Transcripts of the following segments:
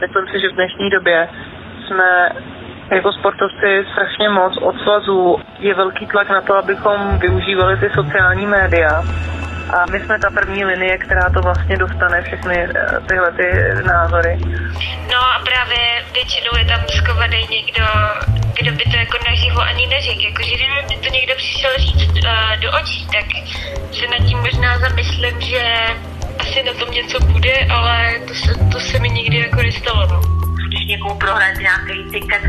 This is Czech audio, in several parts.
Myslím si, že v dnešní době jsme jako sportovci strašně moc od svazů. Je velký tlak na to, abychom využívali ty sociální média. A my jsme ta první linie, která to vlastně dostane všechny eh, tyhle ty názory. No a právě většinou je tam skovaný někdo, kdo by to jako naživo ani neřekl. Jako, že kdyby mi to někdo přišel říct uh, do očí, tak se nad tím možná zamyslím, že asi na tom něco bude, ale to se, to se mi nikdy jako nestalo. No. Někomu prohraje nějaký tiket,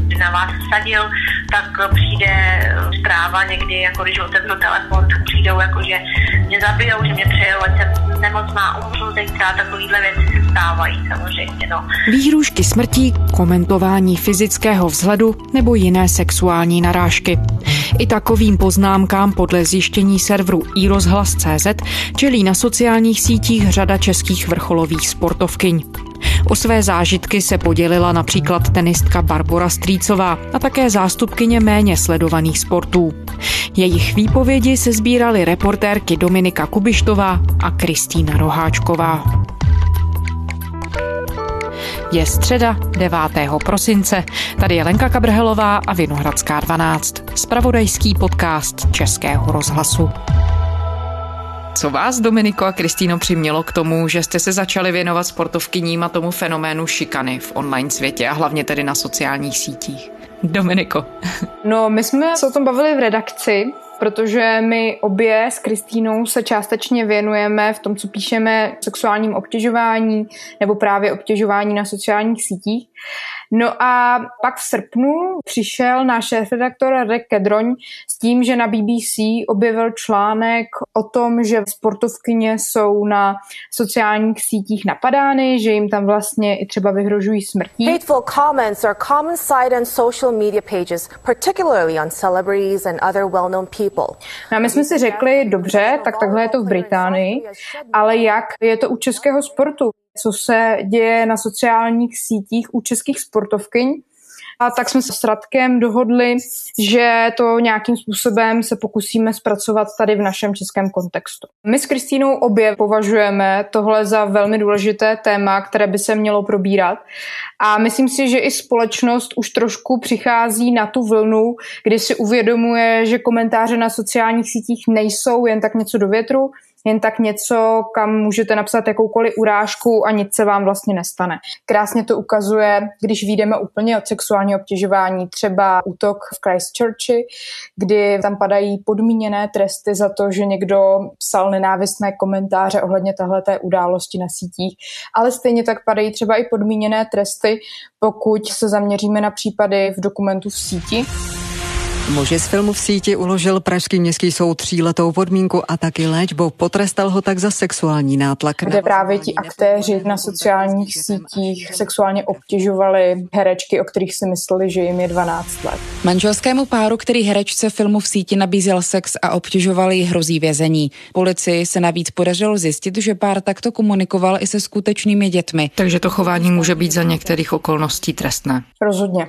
by na vás sadil, tak přijde zpráva někdy, jako když otevřu telefon, tak přijdou jako, že mě zabijou, že mě přejou, ať jsem nemocná, umřu zítra, takovýhle věci se stávají samozřejmě. No. Výhrůžky smrtí, komentování fyzického vzhledu nebo jiné sexuální narážky. I takovým poznámkám podle zjištění serveru iRozhlas.cz čelí na sociálních sítích řada českých vrcholových sportovkyň. O své zážitky se podělila například tenistka Barbora Strýcová a také zástupkyně méně sledovaných sportů. Jejich výpovědi se sbíraly reportérky Dominika Kubištová a Kristýna Roháčková. Je středa 9. prosince. Tady je Lenka Kabrhelová a Vinohradská 12. Spravodajský podcast Českého rozhlasu. Co vás, Dominiko a Kristýno, přimělo k tomu, že jste se začali věnovat sportovkyním a tomu fenoménu šikany v online světě a hlavně tedy na sociálních sítích? Dominiko. No, my jsme se o tom bavili v redakci, protože my obě s Kristýnou se částečně věnujeme v tom, co píšeme, sexuálním obtěžování nebo právě obtěžování na sociálních sítích. No a pak v srpnu přišel náš šéf-redaktor Radek Kedroň s tím, že na BBC objevil článek o tom, že sportovkyně jsou na sociálních sítích napadány, že jim tam vlastně i třeba vyhrožují smrtí. Hateful comments are common sight on social media pages, particularly on celebrities and other well-known people. No a my jsme si řekli, dobře, tak takhle je to v Británii, ale jak je to u českého sportu? Co se děje na sociálních sítích u českých sportovkyň. A tak jsme se s Radkem dohodli, že to nějakým způsobem se pokusíme zpracovat tady v našem českém kontextu. My s Kristýnou obě považujeme tohle za velmi důležité téma, které by se mělo probírat. A myslím si, že i společnost už trošku přichází na tu vlnu, kdy si uvědomuje, že komentáře na sociálních sítích nejsou jen tak něco do větru, jen tak něco, kam můžete napsat jakoukoliv urážku a nic se vám vlastně nestane. Krásně to ukazuje, když výjdeme úplně od sexuálního obtěžování, třeba útok v Christchurchi, kdy tam padají podmíněné tresty za to, že někdo psal nenávistné komentáře ohledně téhleté události na sítích, ale stejně tak padají třeba i podmíněné tresty, pokud se zaměříme na případy v dokumentu v síti. Muži z filmu v síti uložil Pražský městský soud tříletou podmínku a taky léčbu. Potrestal ho tak za sexuální nátlak. Kde právě ti aktéři na sociálních sítích sexuálně obtěžovali herečky, o kterých si mysleli, že jim je 12 let. Manželskému páru, který herečce filmu v síti nabízel sex a obtěžoval jí hrozí vězení. Policii se navíc podařilo zjistit, že pár takto komunikoval i se skutečnými dětmi. Takže to chování může být za některých okolností trestné. Rozhodně.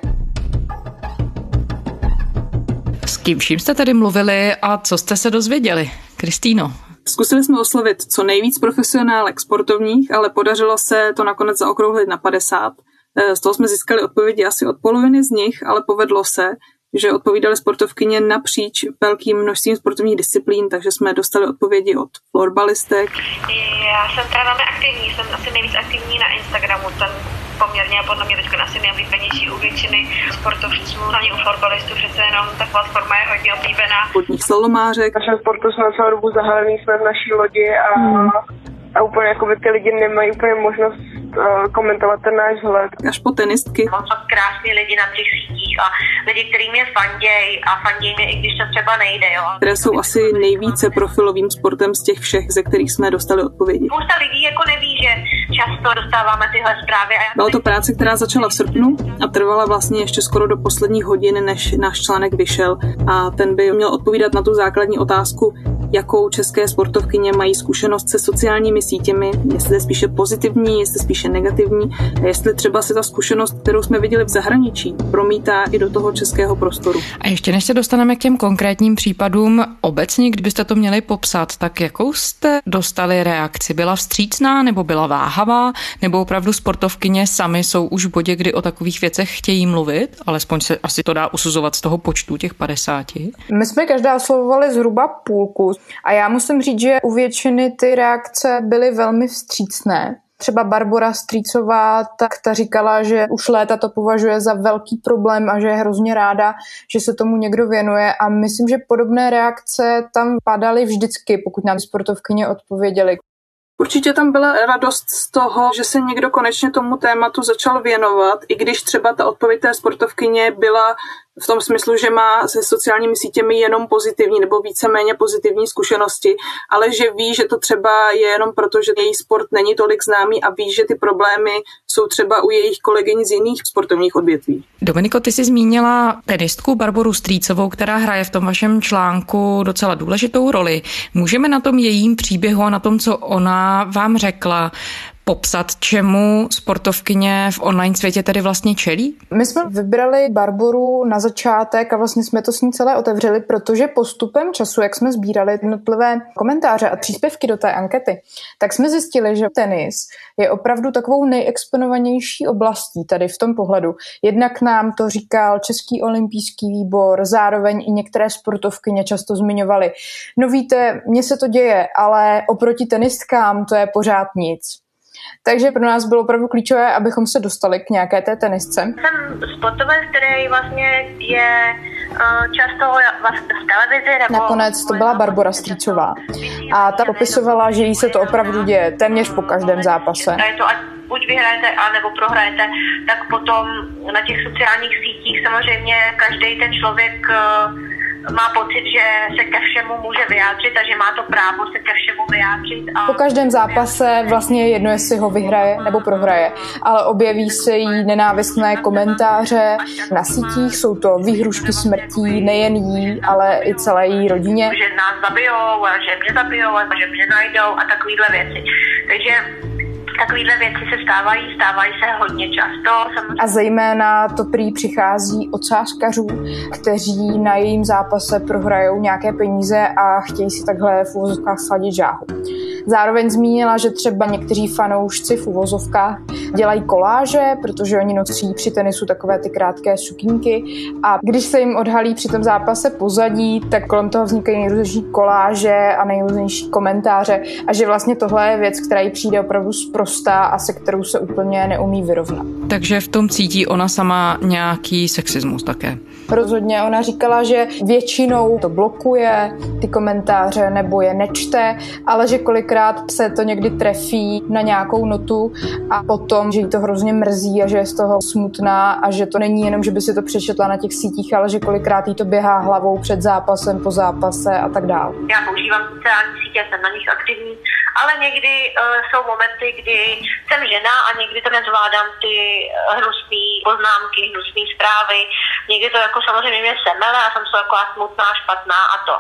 S kým vším jste tedy mluvili a co jste se dozvěděli? Kristýno. Zkusili jsme oslovit co nejvíc profesionálek sportovních, ale podařilo se to nakonec zaokrouhlit na 50. Eh, z toho jsme získali odpovědi asi od poloviny z nich, ale povedlo se, že odpovídali sportovkyně napříč velkým množstvím sportovních disciplín, takže jsme dostali odpovědi od florbalistek. Já jsem teda velmi aktivní, jsem asi nejvíc aktivní na Instagramu, ten poměrně podle mě teď asi nejoblíbenější u většiny sportovců, hlavně u fotbalistů, přece jenom ta platforma je hodně oblíbená. Vodních slalomářek. V našem sportu jsme celou dobu zahalení jsme v naší lodi a hmm a úplně jako by ty lidi nemají úplně možnost komentovat ten náš hled. Až po tenistky. Mám fakt krásný lidi na těch sítích a lidi, kterým je fanděj a fanděj mě, i když to třeba nejde. Jo. Které jsou asi nejvíce profilovým sportem z těch všech, ze kterých jsme dostali odpovědi. Spousta lidí jako neví, že často dostáváme tyhle zprávy. A já Byla to práce, která začala v srpnu a trvala vlastně ještě skoro do poslední hodiny, než náš článek vyšel a ten by měl odpovídat na tu základní otázku, jakou české sportovkyně mají zkušenost se sociálními sítěmi, jestli je spíše pozitivní, jestli spíše negativní a jestli třeba se ta zkušenost, kterou jsme viděli v zahraničí, promítá i do toho českého prostoru. A ještě než se dostaneme k těm konkrétním případům, obecně, kdybyste to měli popsat, tak jakou jste dostali reakci? Byla vstřícná nebo byla váhavá? Nebo opravdu sportovkyně sami jsou už v bodě, kdy o takových věcech chtějí mluvit? Alespoň se asi to dá usuzovat z toho počtu těch 50. My jsme každá oslovovali zhruba půlku a já musím říct, že u většiny ty reakce byly velmi vstřícné. Třeba Barbara Střícová, tak ta říkala, že už léta to považuje za velký problém a že je hrozně ráda, že se tomu někdo věnuje a myslím, že podobné reakce tam padaly vždycky, pokud nám sportovkyně odpověděli. Určitě tam byla radost z toho, že se někdo konečně tomu tématu začal věnovat, i když třeba ta odpověď té sportovkyně byla v tom smyslu, že má se sociálními sítěmi jenom pozitivní nebo víceméně pozitivní zkušenosti, ale že ví, že to třeba je jenom proto, že její sport není tolik známý a ví, že ty problémy jsou třeba u jejich kolegyň z jiných sportovních odvětví. Dominiko, ty jsi zmínila tenistku Barboru Strýcovou, která hraje v tom vašem článku docela důležitou roli. Můžeme na tom jejím příběhu a na tom, co ona vám řekla, popsat, čemu sportovkyně v online světě tedy vlastně čelí? My jsme vybrali Barboru na začátek a vlastně jsme to s ní celé otevřeli, protože postupem času, jak jsme sbírali jednotlivé komentáře a příspěvky do té ankety, tak jsme zjistili, že tenis je opravdu takovou nejexponovanější oblastí tady v tom pohledu. Jednak nám to říkal Český olympijský výbor, zároveň i některé sportovkyně často zmiňovaly. No víte, mně se to děje, ale oproti tenistkám to je pořád nic. Takže pro nás bylo opravdu klíčové, abychom se dostali k nějaké té tenisce. Jsem sportovec, který vlastně je eh, často v televizi. Nebo Nakonec to byla Barbara Střícová. A ta popisovala, že jí se to opravdu děje téměř po každém zápase. Je to, ať buď vyhrajete, anebo prohrajete, tak potom na těch sociálních sítích samozřejmě každý ten člověk uh, má pocit, že se ke všemu může vyjádřit a že má to právo se ke všemu vyjádřit. A... Po každém zápase vlastně je jedno, jestli ho vyhraje nebo prohraje, ale objeví se jí nenávistné komentáře na sítích, jsou to výhrušky smrtí nejen jí, ale i celé její rodině. Že nás zabijou a že mě zabijou a že mě najdou a takovéhle věci. Takže Takovéhle věci se stávají, stávají se hodně často. Samozřejmě. A zejména to prý přichází od sáskařů, kteří na jejím zápase prohrajou nějaké peníze a chtějí si takhle v uvozovkách sladit žáhu. Zároveň zmínila, že třeba někteří fanoušci v uvozovkách dělají koláže, protože oni nosí při tenisu takové ty krátké sukínky a když se jim odhalí při tom zápase pozadí, tak kolem toho vznikají nejrůznější koláže a nejrůznější komentáře a že vlastně tohle je věc, která jí přijde opravdu sprostá a se kterou se úplně neumí vyrovnat. Takže v tom cítí ona sama nějaký sexismus také. Rozhodně ona říkala, že většinou to blokuje ty komentáře nebo je nečte, ale že kolikrát se to někdy trefí na nějakou notu a potom, že jí to hrozně mrzí a že je z toho smutná a že to není jenom, že by si to přečetla na těch sítích, ale že kolikrát jí to běhá hlavou před zápasem, po zápase a tak dále. Já používám sociální sítě, jsem na nich aktivní, ale někdy uh, jsou momenty, kdy jsem žena a někdy to nezvládám ty hnusné poznámky, hnusné zprávy, někdy to jako samozřejmě mě semele a jsem to jako smutná, špatná a to.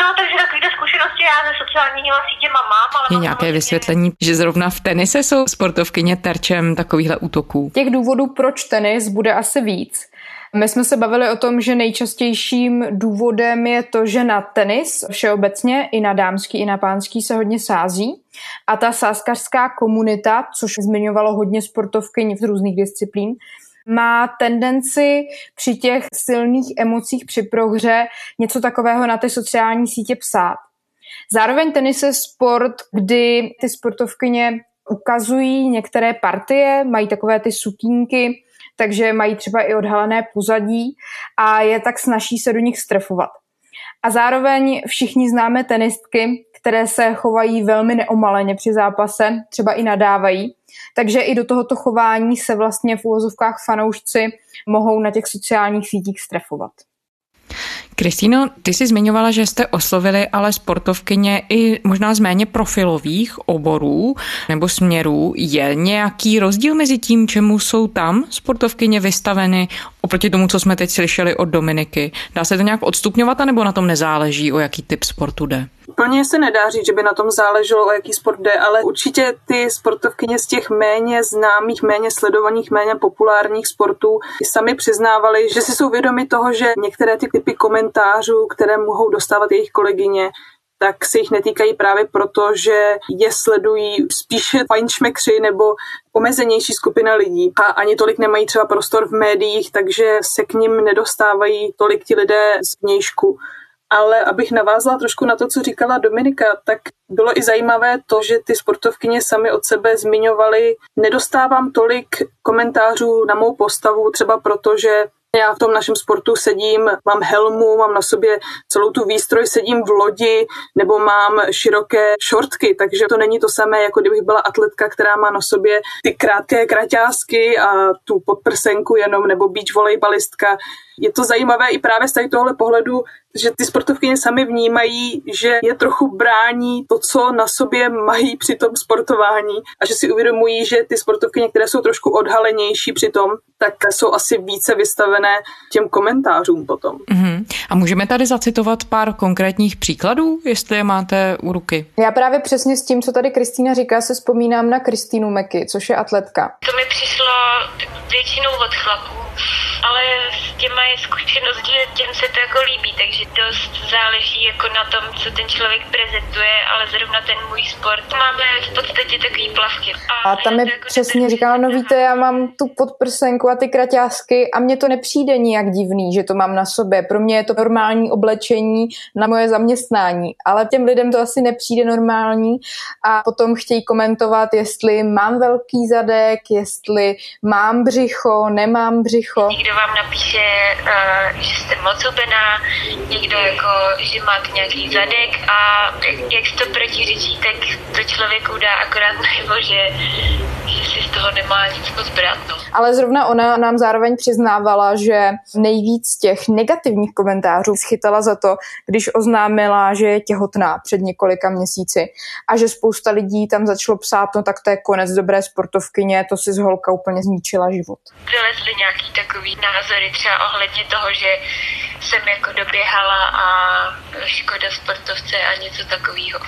No, takže takové zkušenosti já ze sociálními sítěma mám. Ale je nějaké vysvětlení, že zrovna v tenise jsou sportovkyně terčem takovýchhle útoků? Těch důvodů, proč tenis, bude asi víc. My jsme se bavili o tom, že nejčastějším důvodem je to, že na tenis všeobecně i na dámský, i na pánský se hodně sází. A ta sáskařská komunita, což zmiňovalo hodně sportovkyň z různých disciplín, má tendenci při těch silných emocích při prohře něco takového na ty sociální sítě psát. Zároveň tenis je sport, kdy ty sportovkyně ukazují některé partie, mají takové ty sukínky, takže mají třeba i odhalené pozadí a je tak snaží se do nich strefovat. A zároveň všichni známe tenistky, které se chovají velmi neomaleně při zápase, třeba i nadávají. Takže i do tohoto chování se vlastně v úvozovkách fanoušci mohou na těch sociálních sítích strefovat. Kristýno, ty jsi zmiňovala, že jste oslovili ale sportovkyně i možná z méně profilových oborů nebo směrů. Je nějaký rozdíl mezi tím, čemu jsou tam sportovkyně vystaveny oproti tomu, co jsme teď slyšeli od Dominiky? Dá se to nějak odstupňovat, nebo na tom nezáleží, o jaký typ sportu jde? Plně se nedá říct, že by na tom záleželo, o jaký sport jde, ale určitě ty sportovkyně z těch méně známých, méně sledovaných, méně populárních sportů sami přiznávali, že si jsou vědomi toho, že některé ty typy komentářů, které mohou dostávat jejich kolegyně, tak se jich netýkají právě proto, že je sledují spíše fajnšmekři nebo omezenější skupina lidí a ani tolik nemají třeba prostor v médiích, takže se k ním nedostávají tolik ti lidé z vnějšku. Ale abych navázala trošku na to, co říkala Dominika, tak bylo i zajímavé to, že ty sportovkyně sami od sebe zmiňovaly, nedostávám tolik komentářů na mou postavu, třeba proto, že já v tom našem sportu sedím, mám helmu, mám na sobě celou tu výstroj, sedím v lodi nebo mám široké šortky, takže to není to samé, jako kdybych byla atletka, která má na sobě ty krátké kraťásky a tu podprsenku jenom, nebo beach volejbalistka. Je to zajímavé i právě z tohohle pohledu, že ty sportovkyně sami vnímají, že je trochu brání to, co na sobě mají při tom sportování a že si uvědomují, že ty sportovkyně, které jsou trošku odhalenější při tom, tak jsou asi více vystavené těm komentářům potom. Mm-hmm. A můžeme tady zacitovat pár konkrétních příkladů, jestli je máte u ruky? Já právě přesně s tím, co tady Kristýna říká, se vzpomínám na Kristýnu Meky, což je atletka. To mi přišlo většinou od chlapů, ale s těma je zkušenost, že těm se to jako líbí, takže dost záleží jako na tom, co ten člověk prezentuje, ale zrovna ten můj sport máme v podstatě takový plavky. A, a tam mi jako přesně říkala, no víte, já mám tu podprsenku a ty kraťásky a mně to nepřijde nijak divný, že to mám na sobě. Pro mě je to normální oblečení na moje zaměstnání, ale těm lidem to asi nepřijde normální a potom chtějí komentovat, jestli mám velký zadek, jestli mám břicho, nemám břicho. Někdo vám napíše, uh, že jste moc hubená, někdo jako, že máte nějaký zadek a jak se to protiřečí, tak to člověku dá akorát najevo, že si z toho nemá nic moc brát. No. Ale zrovna ona nám zároveň přiznávala, že nejvíc těch negativních komentářů schytala za to, když oznámila, že je těhotná před několika měsíci a že spousta lidí tam začalo psát, no tak to je konec dobré sportovkyně, to si z holka úplně zničila život. Vylezly nějaký takový názory třeba ohledně toho, že jsem jako doběhala a škoda sportovce a něco takového.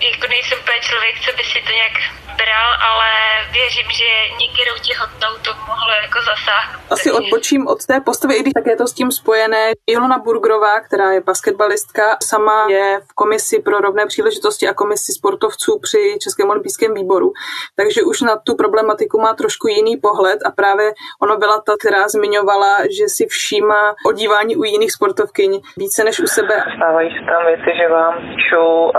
Jako nejsem úplně člověk, co by si to nějak bral, ale věřím, že některou těhotnou to mohlo jako zasáhnout. Asi odpočím od té postavy, i když tak je to s tím spojené. Ilona Burgrová, která je basketbalistka, sama je v komisi pro rovné příležitosti a komisi sportovců při Českém olympijském výboru. Takže už na tu problematiku má trošku jiný pohled a právě ono byla ta, která zmiňovala, že si všímá odívání u jiných sportovkyň více než u sebe. Stávají se tam věci, že vám píšou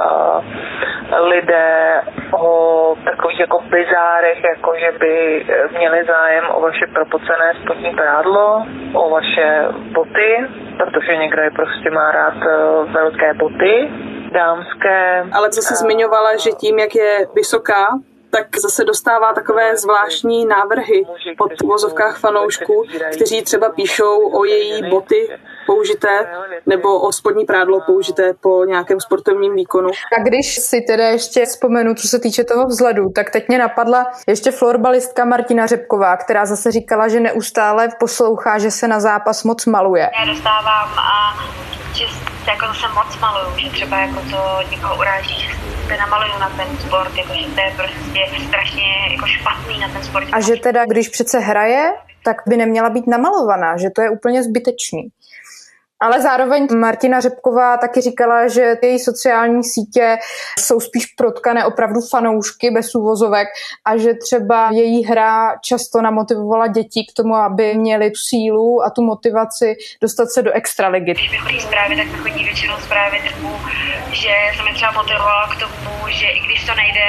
lidé o takových jako bizárech, jako že by měli zájem o vaše propocené spodní prádlo, o vaše boty, protože někdo je prostě má rád eh, velké boty, dámské. Ale co se zmiňovala, že tím, jak je vysoká, tak zase dostává takové zvláštní návrhy pod uvozovkách fanoušků, kteří třeba píšou o její boty použité nebo o spodní prádlo použité po nějakém sportovním výkonu. A když si teda ještě vzpomenu, co se týče toho vzhledu, tak teď mě napadla ještě florbalistka Martina Řepková, která zase říkala, že neustále poslouchá, že se na zápas moc maluje. Já dostávám a že se jako zase moc maluju, že třeba jako to někoho uráží, že se namaluju na ten sport, jako že to je prostě strašně jako špatný na ten sport. A že teda, když přece hraje, tak by neměla být namalovaná, že to je úplně zbytečný. Ale zároveň Martina Řepková taky říkala, že její sociální sítě jsou spíš protkané opravdu fanoušky bez úvozovek a že třeba její hra často namotivovala děti k tomu, aby měli sílu a tu motivaci dostat se do extraligy. Když mi chodí zprávy, tak mi chodí většinou zprávy typu, že jsem je třeba motivovala k tomu, že i když to nejde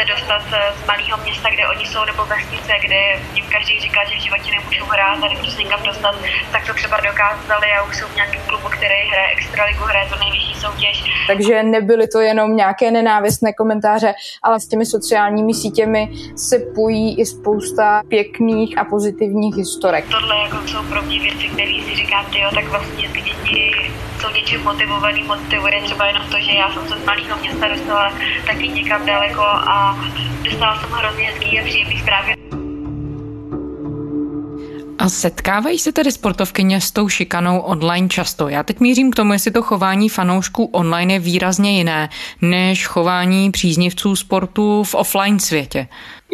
se dostat z malého města, kde oni jsou, nebo vesnice, kde jim každý říká, že v životě nemůžou hrát a nemůžu se někam dostat, tak to třeba dokázali a už jsou v nějakém klubu, který hraje extraligu, hraje to nejvyšší soutěž. Takže nebyly to jenom nějaké nenávistné komentáře, ale s těmi sociálními sítěmi se pojí i spousta pěkných a pozitivních historek. Tohle jako jsou pro mě věci, které si říkám, jo, tak vlastně ty děti jsou něčím motivovaný, motivuje třeba jenom to, že já jsem se z malého města dostala taky někam daleko a dostala jsem hrozně hezký a příjemný zprávy. A setkávají se tedy sportovkyně s tou šikanou online často? Já teď mířím k tomu, jestli to chování fanoušků online je výrazně jiné než chování příznivců sportu v offline světě.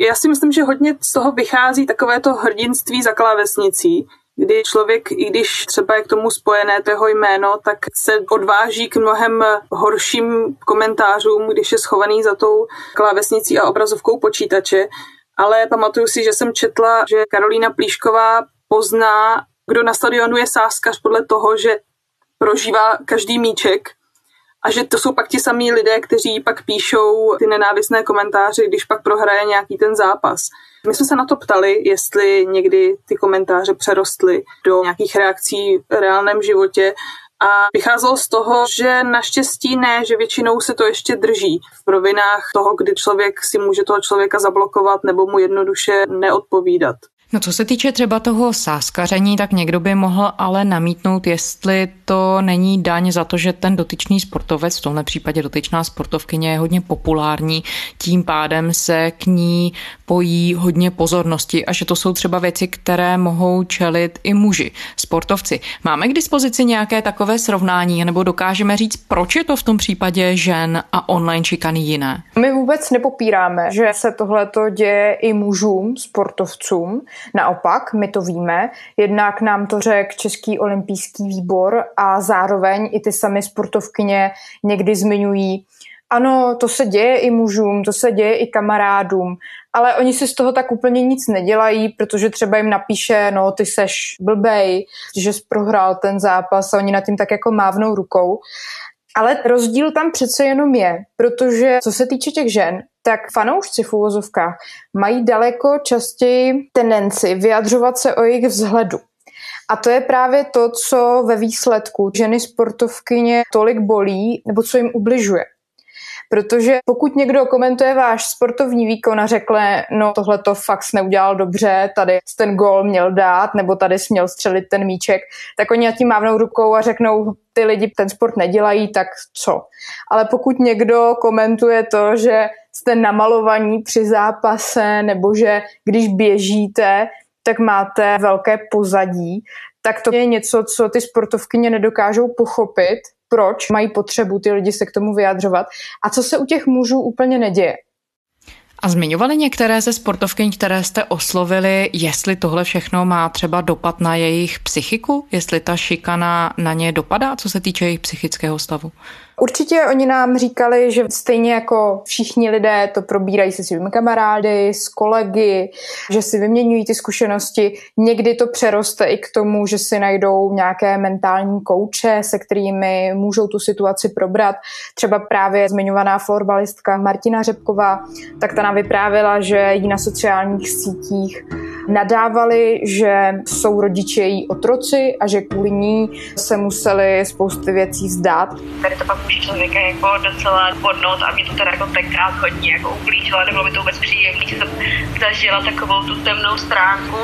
Já si myslím, že hodně z toho vychází takové to hrdinství za klávesnicí, kdy člověk, i když třeba je k tomu spojené to jeho jméno, tak se odváží k mnohem horším komentářům, když je schovaný za tou klávesnicí a obrazovkou počítače. Ale pamatuju si, že jsem četla, že Karolína Plíšková pozná, kdo na stadionu je sáskař podle toho, že prožívá každý míček a že to jsou pak ti samí lidé, kteří pak píšou ty nenávistné komentáře, když pak prohraje nějaký ten zápas. My jsme se na to ptali, jestli někdy ty komentáře přerostly do nějakých reakcí v reálném životě a vycházelo z toho, že naštěstí ne, že většinou se to ještě drží v provinách toho, kdy člověk si může toho člověka zablokovat nebo mu jednoduše neodpovídat. No co se týče třeba toho sáskaření, tak někdo by mohl ale namítnout, jestli to není daň za to, že ten dotyčný sportovec, v tomhle případě dotyčná sportovkyně je hodně populární, tím pádem se k ní pojí hodně pozornosti a že to jsou třeba věci, které mohou čelit i muži, sportovci. Máme k dispozici nějaké takové srovnání, nebo dokážeme říct, proč je to v tom případě žen a online šikany jiné? My vůbec nepopíráme, že se tohle děje i mužům, sportovcům. Naopak, my to víme, jednak nám to řekl Český olympijský výbor a zároveň i ty samy sportovkyně někdy zmiňují, ano, to se děje i mužům, to se děje i kamarádům, ale oni si z toho tak úplně nic nedělají, protože třeba jim napíše, no ty seš blbej, že jsi prohrál ten zápas a oni na tím tak jako mávnou rukou. Ale rozdíl tam přece jenom je, protože co se týče těch žen, tak fanoušci v úvozovkách mají daleko častěji tendenci vyjadřovat se o jejich vzhledu. A to je právě to, co ve výsledku ženy sportovkyně tolik bolí, nebo co jim ubližuje. Protože pokud někdo komentuje váš sportovní výkon a řekne, no tohle to fakt neudělal dobře, tady ten gol měl dát, nebo tady směl střelit ten míček, tak oni tím mávnou rukou a řeknou, ty lidi ten sport nedělají, tak co? Ale pokud někdo komentuje to, že jste namalovaní při zápase, nebo že když běžíte, tak máte velké pozadí, tak to je něco, co ty sportovkyně nedokážou pochopit, proč mají potřebu ty lidi se k tomu vyjadřovat a co se u těch mužů úplně neděje. A zmiňovali některé ze sportovkyň, které jste oslovili, jestli tohle všechno má třeba dopad na jejich psychiku, jestli ta šikana na ně dopadá, co se týče jejich psychického stavu? Určitě oni nám říkali, že stejně jako všichni lidé to probírají se svými kamarády, s kolegy, že si vyměňují ty zkušenosti. Někdy to přeroste i k tomu, že si najdou nějaké mentální kouče, se kterými můžou tu situaci probrat. Třeba právě zmiňovaná florbalistka Martina Řepková, tak ta nám vyprávila, že jí na sociálních sítích nadávali, že jsou rodiče její otroci a že kvůli ní se museli spousty věcí vzdát. Tady to pak může člověka jako docela bodnout a mě to teda jako tenkrát hodně jako ublížilo, nebylo mi to vůbec příjemné, že jsem zažila takovou tu temnou stránku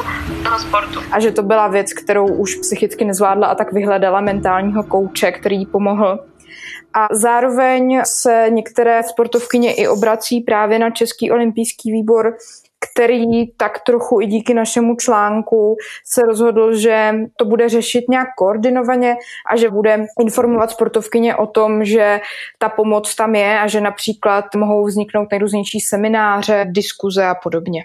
toho sportu. A že to byla věc, kterou už psychicky nezvládla a tak vyhledala mentálního kouče, který jí pomohl. A zároveň se některé sportovkyně i obrací právě na Český olympijský výbor který tak trochu i díky našemu článku se rozhodl, že to bude řešit nějak koordinovaně a že bude informovat sportovkyně o tom, že ta pomoc tam je a že například mohou vzniknout nejrůznější semináře, diskuze a podobně.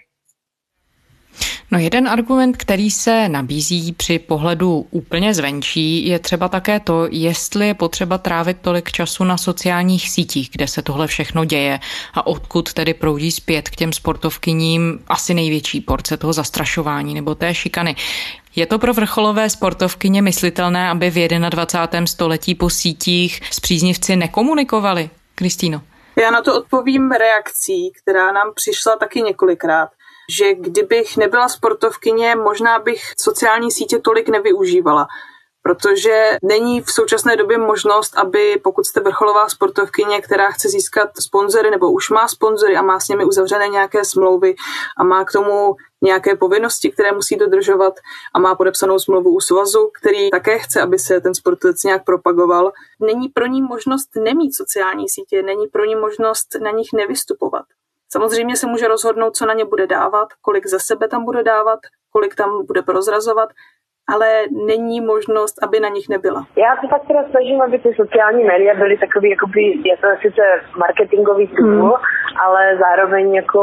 No jeden argument, který se nabízí při pohledu úplně zvenčí, je třeba také to, jestli je potřeba trávit tolik času na sociálních sítích, kde se tohle všechno děje a odkud tedy proudí zpět k těm sportovkyním asi největší porce toho zastrašování nebo té šikany. Je to pro vrcholové sportovkyně myslitelné, aby v 21. století po sítích s příznivci nekomunikovali? Kristýno. Já na to odpovím reakcí, která nám přišla taky několikrát že kdybych nebyla sportovkyně, možná bych sociální sítě tolik nevyužívala protože není v současné době možnost, aby pokud jste vrcholová sportovkyně, která chce získat sponzory nebo už má sponzory a má s nimi uzavřené nějaké smlouvy a má k tomu nějaké povinnosti, které musí dodržovat a má podepsanou smlouvu u svazu, který také chce, aby se ten sportovec nějak propagoval. Není pro ní možnost nemít sociální sítě, není pro ní možnost na nich nevystupovat. Samozřejmě se může rozhodnout, co na ně bude dávat, kolik za sebe tam bude dávat, kolik tam bude prozrazovat, ale není možnost, aby na nich nebyla. Já se fakt teda snažím, aby ty sociální média byly takový, jakoby, je to sice marketingový tool, hmm. ale zároveň jako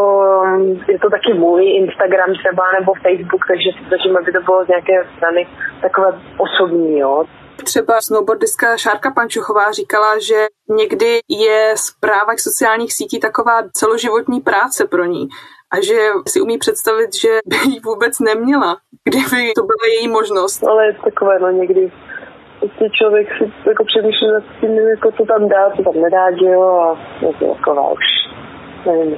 je to taky můj Instagram třeba nebo Facebook, takže se snažím, aby to bylo z nějaké strany takové osobní, jo. Třeba snowboardistka Šárka Pančuchová říkala, že někdy je zpráva sociálních sítí taková celoživotní práce pro ní a že si umí představit, že by ji vůbec neměla, kdyby to byla její možnost. Ale je takové, no někdy prostě člověk si jako přemýšlí nad tím, jako co tam dá, co tam nedá, že jo, a je to taková už nevím.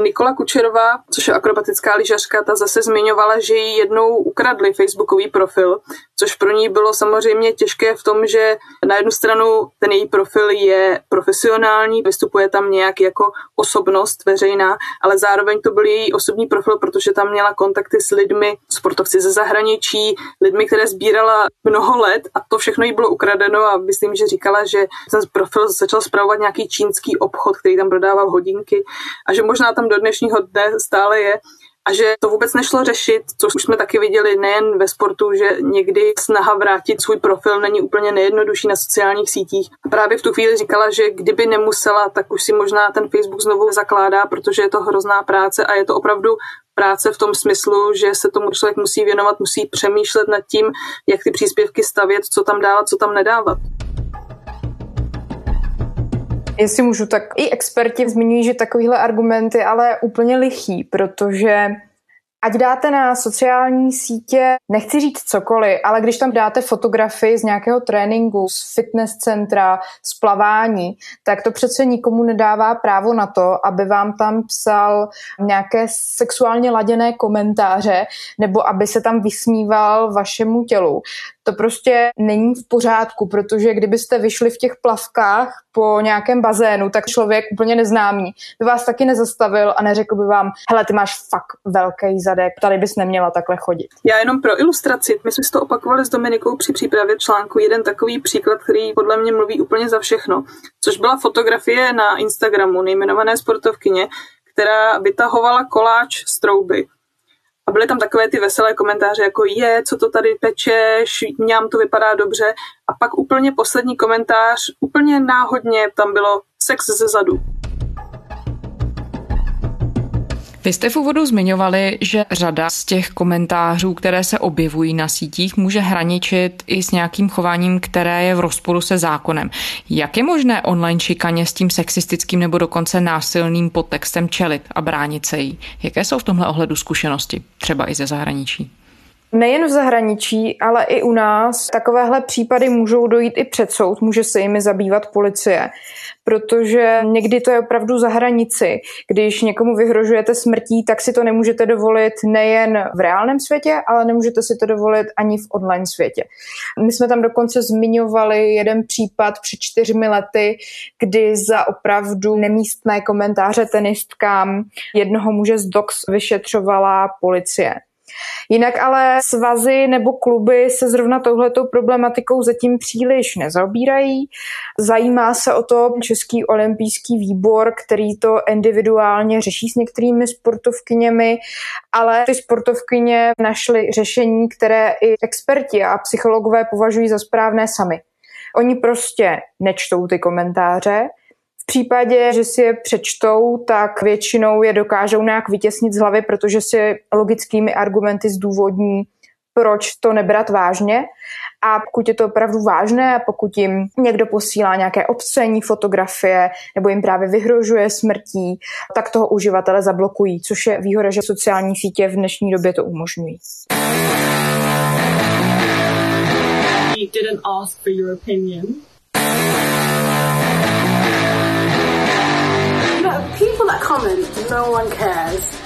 Nikola Kučerová, což je akrobatická lyžařka, ta zase zmiňovala, že jí jednou ukradli facebookový profil, což pro ní bylo samozřejmě těžké v tom, že na jednu stranu ten její profil je profesionální, vystupuje tam nějak jako osobnost veřejná, ale zároveň to byl její osobní profil, protože tam měla kontakty s lidmi, sportovci ze zahraničí, lidmi, které sbírala mnoho let a to všechno jí bylo ukradeno a myslím, že říkala, že ten profil začal zpravovat nějaký čínský obchod, který tam prodával hodinky a že možná tam do dnešního dne stále je a že to vůbec nešlo řešit, což už jsme taky viděli nejen ve sportu, že někdy snaha vrátit svůj profil není úplně nejjednodušší na sociálních sítích. A právě v tu chvíli říkala, že kdyby nemusela, tak už si možná ten Facebook znovu zakládá, protože je to hrozná práce a je to opravdu práce v tom smyslu, že se tomu člověk musí věnovat, musí přemýšlet nad tím, jak ty příspěvky stavět, co tam dávat, co tam nedávat. Jestli můžu, tak i experti zmiňují, že takovýhle argument je ale úplně lichý, protože Ať dáte na sociální sítě, nechci říct cokoliv, ale když tam dáte fotografii z nějakého tréninku, z fitness centra, z plavání, tak to přece nikomu nedává právo na to, aby vám tam psal nějaké sexuálně laděné komentáře nebo aby se tam vysmíval vašemu tělu to prostě není v pořádku, protože kdybyste vyšli v těch plavkách po nějakém bazénu, tak člověk úplně neznámý by vás taky nezastavil a neřekl by vám, hele, ty máš fakt velký zadek, tady bys neměla takhle chodit. Já jenom pro ilustraci, my jsme si to opakovali s Dominikou při přípravě článku, jeden takový příklad, který podle mě mluví úplně za všechno, což byla fotografie na Instagramu nejmenované sportovkyně, která vytahovala koláč z trouby a byly tam takové ty veselé komentáře, jako je, co to tady pečeš, mňam to vypadá dobře. A pak úplně poslední komentář, úplně náhodně tam bylo sex ze zadu. Vy jste v úvodu zmiňovali, že řada z těch komentářů, které se objevují na sítích, může hraničit i s nějakým chováním, které je v rozporu se zákonem. Jak je možné online šikaně s tím sexistickým nebo dokonce násilným podtextem čelit a bránit se jí? Jaké jsou v tomhle ohledu zkušenosti, třeba i ze zahraničí? Nejen v zahraničí, ale i u nás takovéhle případy můžou dojít i před soud, může se jimi zabývat policie, protože někdy to je opravdu za hranici. Když někomu vyhrožujete smrtí, tak si to nemůžete dovolit nejen v reálném světě, ale nemůžete si to dovolit ani v online světě. My jsme tam dokonce zmiňovali jeden případ před čtyřmi lety, kdy za opravdu nemístné komentáře tenistkám jednoho muže z DOX vyšetřovala policie. Jinak ale svazy nebo kluby se zrovna touhletou problematikou zatím příliš nezaobírají. Zajímá se o to Český olympijský výbor, který to individuálně řeší s některými sportovkyněmi, ale ty sportovkyně našly řešení, které i experti a psychologové považují za správné sami. Oni prostě nečtou ty komentáře, případě, že si je přečtou, tak většinou je dokážou nějak vytěsnit z hlavy, protože si logickými argumenty zdůvodní, proč to nebrat vážně. A pokud je to opravdu vážné a pokud jim někdo posílá nějaké obscení fotografie nebo jim právě vyhrožuje smrtí, tak toho uživatele zablokují, což je výhoda, že sociální sítě v dnešní době to umožňují. didn't ask for your opinion. Comment, no one cares.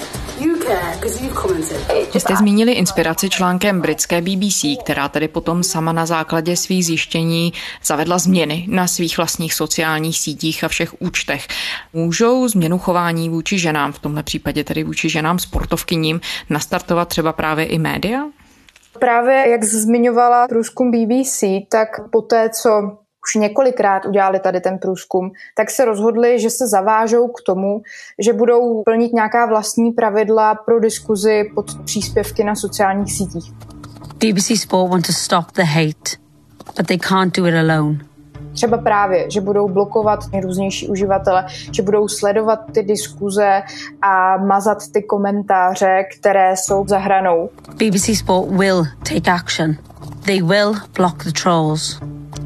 Jste zmínili inspiraci článkem britské BBC, která tedy potom sama na základě svých zjištění zavedla změny na svých vlastních sociálních sítích a všech účtech. Můžou změnu chování vůči ženám, v tomhle případě tedy vůči ženám sportovkyním, nastartovat třeba právě i média? Právě jak zmiňovala průzkum BBC, tak po té, co už několikrát udělali tady ten průzkum, tak se rozhodli, že se zavážou k tomu, že budou plnit nějaká vlastní pravidla pro diskuzi pod příspěvky na sociálních sítích. BBC Sport want to stop the hate, but they can't do it alone. Třeba právě, že budou blokovat nejrůznější uživatele, že budou sledovat ty diskuze a mazat ty komentáře, které jsou za hranou. BBC Sport will take action. They will block the trolls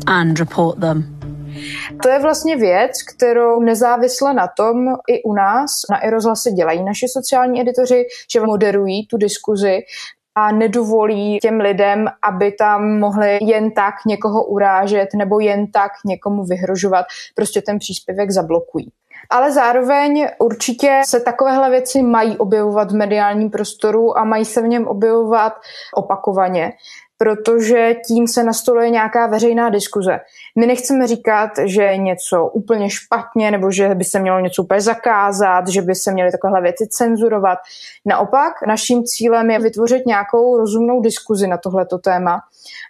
and report them. To je vlastně věc, kterou nezávisle na tom i u nás na iRozhlase dělají naši sociální editoři, že moderují tu diskuzi a nedovolí těm lidem, aby tam mohli jen tak někoho urážet nebo jen tak někomu vyhrožovat. Prostě ten příspěvek zablokují. Ale zároveň určitě se takovéhle věci mají objevovat v mediálním prostoru a mají se v něm objevovat opakovaně protože tím se nastoluje nějaká veřejná diskuze. My nechceme říkat, že je něco úplně špatně, nebo že by se mělo něco úplně zakázat, že by se měly takovéhle věci cenzurovat. Naopak, naším cílem je vytvořit nějakou rozumnou diskuzi na tohleto téma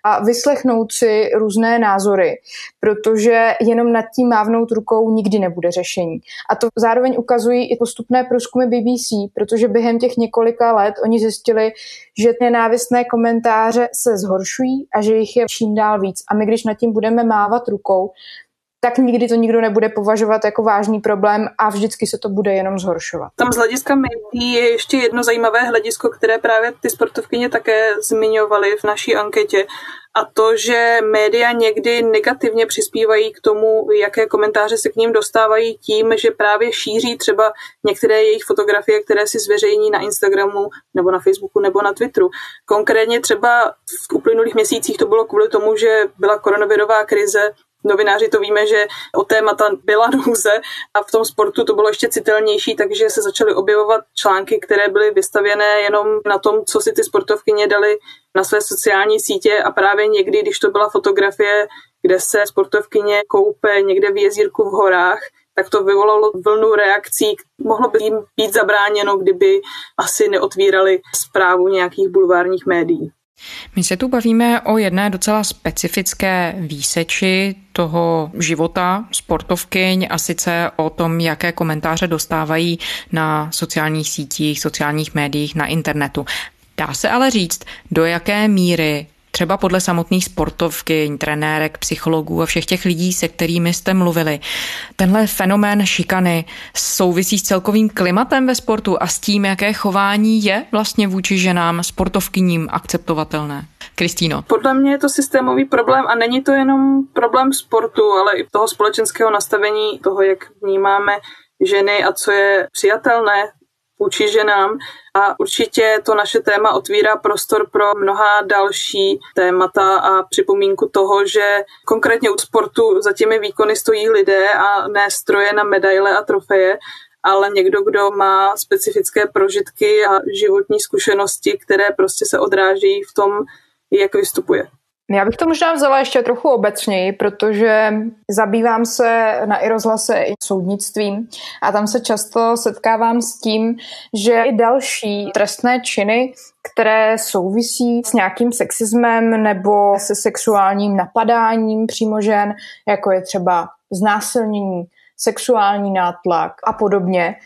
a vyslechnout si různé názory, protože jenom nad tím mávnout rukou nikdy nebude řešení. A to zároveň ukazují i postupné průzkumy BBC, protože během těch několika let oni zjistili, že nenávistné komentáře se zhoršují a že jich je čím dál víc. A my, když nad tím budeme mávat rukou, tak nikdy to nikdo nebude považovat jako vážný problém a vždycky se to bude jenom zhoršovat. Tam z hlediska médií je ještě jedno zajímavé hledisko, které právě ty sportovkyně také zmiňovaly v naší anketě a to, že média někdy negativně přispívají k tomu, jaké komentáře se k ním dostávají tím, že právě šíří třeba některé jejich fotografie, které si zveřejní na Instagramu nebo na Facebooku nebo na Twitteru. Konkrétně třeba v uplynulých měsících to bylo kvůli tomu, že byla koronavirová krize novináři to víme, že o témata byla nouze a v tom sportu to bylo ještě citelnější, takže se začaly objevovat články, které byly vystavěné jenom na tom, co si ty sportovkyně dali na své sociální sítě a právě někdy, když to byla fotografie, kde se sportovkyně koupe někde v jezírku v horách, tak to vyvolalo vlnu reakcí. Mohlo by jim být zabráněno, kdyby asi neotvírali zprávu nějakých bulvárních médií. My se tu bavíme o jedné docela specifické výseči toho života sportovkyň a sice o tom, jaké komentáře dostávají na sociálních sítích, sociálních médiích, na internetu. Dá se ale říct, do jaké míry třeba podle samotných sportovky, trenérek, psychologů a všech těch lidí, se kterými jste mluvili. Tenhle fenomén šikany souvisí s celkovým klimatem ve sportu a s tím, jaké chování je vlastně vůči ženám sportovkyním akceptovatelné. Kristýno. Podle mě je to systémový problém a není to jenom problém sportu, ale i toho společenského nastavení, toho, jak vnímáme ženy a co je přijatelné vůči ženám a určitě to naše téma otvírá prostor pro mnoha další témata a připomínku toho, že konkrétně u sportu za těmi výkony stojí lidé a ne stroje na medaile a trofeje, ale někdo, kdo má specifické prožitky a životní zkušenosti, které prostě se odráží v tom, jak vystupuje. Já bych to možná vzala ještě trochu obecněji, protože zabývám se na i rozhlase i soudnictvím a tam se často setkávám s tím, že i další trestné činy, které souvisí s nějakým sexismem nebo se sexuálním napadáním přímo žen, jako je třeba znásilnění, sexuální nátlak a podobně,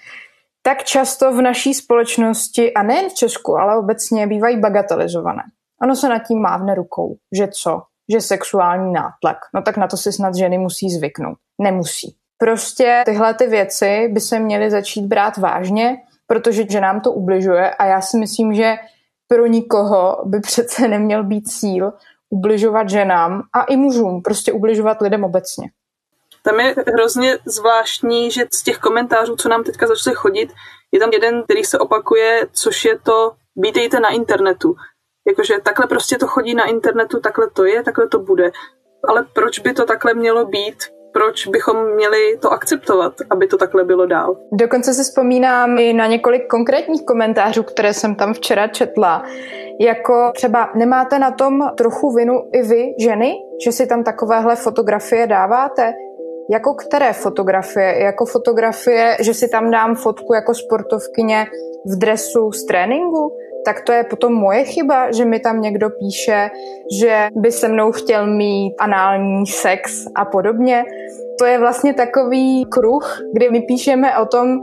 tak často v naší společnosti, a nejen v Česku, ale obecně, bývají bagatelizované. Ono se nad tím mávne rukou, že co? Že sexuální nátlak. No tak na to si snad ženy musí zvyknout. Nemusí. Prostě tyhle ty věci by se měly začít brát vážně, protože že nám to ubližuje a já si myslím, že pro nikoho by přece neměl být cíl ubližovat ženám a i mužům, prostě ubližovat lidem obecně. Tam je hrozně zvláštní, že z těch komentářů, co nám teďka začaly chodit, je tam jeden, který se opakuje, což je to, vítejte na internetu. Jakože takhle prostě to chodí na internetu, takhle to je, takhle to bude. Ale proč by to takhle mělo být? proč bychom měli to akceptovat, aby to takhle bylo dál. Dokonce si vzpomínám i na několik konkrétních komentářů, které jsem tam včera četla. Jako třeba nemáte na tom trochu vinu i vy, ženy, že si tam takovéhle fotografie dáváte? Jako které fotografie? Jako fotografie, že si tam dám fotku jako sportovkyně v dresu z tréninku? Tak to je potom moje chyba, že mi tam někdo píše, že by se mnou chtěl mít anální sex a podobně. To je vlastně takový kruh, kdy my píšeme o tom,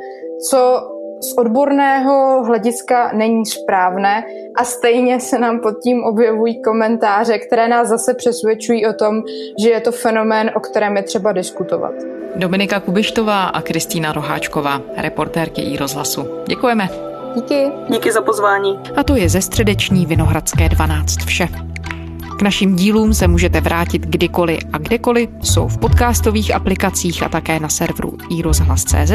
co z odborného hlediska není správné a stejně se nám pod tím objevují komentáře, které nás zase přesvědčují o tom, že je to fenomén, o kterém je třeba diskutovat. Dominika Kubištová a Kristýna Roháčková, reportérky i rozhlasu. Děkujeme. Díky. Díky za pozvání. A to je ze středeční Vinohradské 12 vše. K našim dílům se můžete vrátit kdykoliv a kdekoliv, jsou v podcastových aplikacích a také na serveru iRozhlas.cz.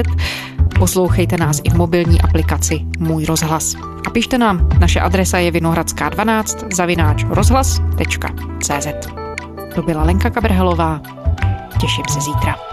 Poslouchejte nás i v mobilní aplikaci Můj rozhlas. A pište nám, naše adresa je vinohradská 12 zavináč rozhlas.cz. To byla Lenka Kabrhelová. Těším se zítra.